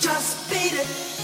just beat it.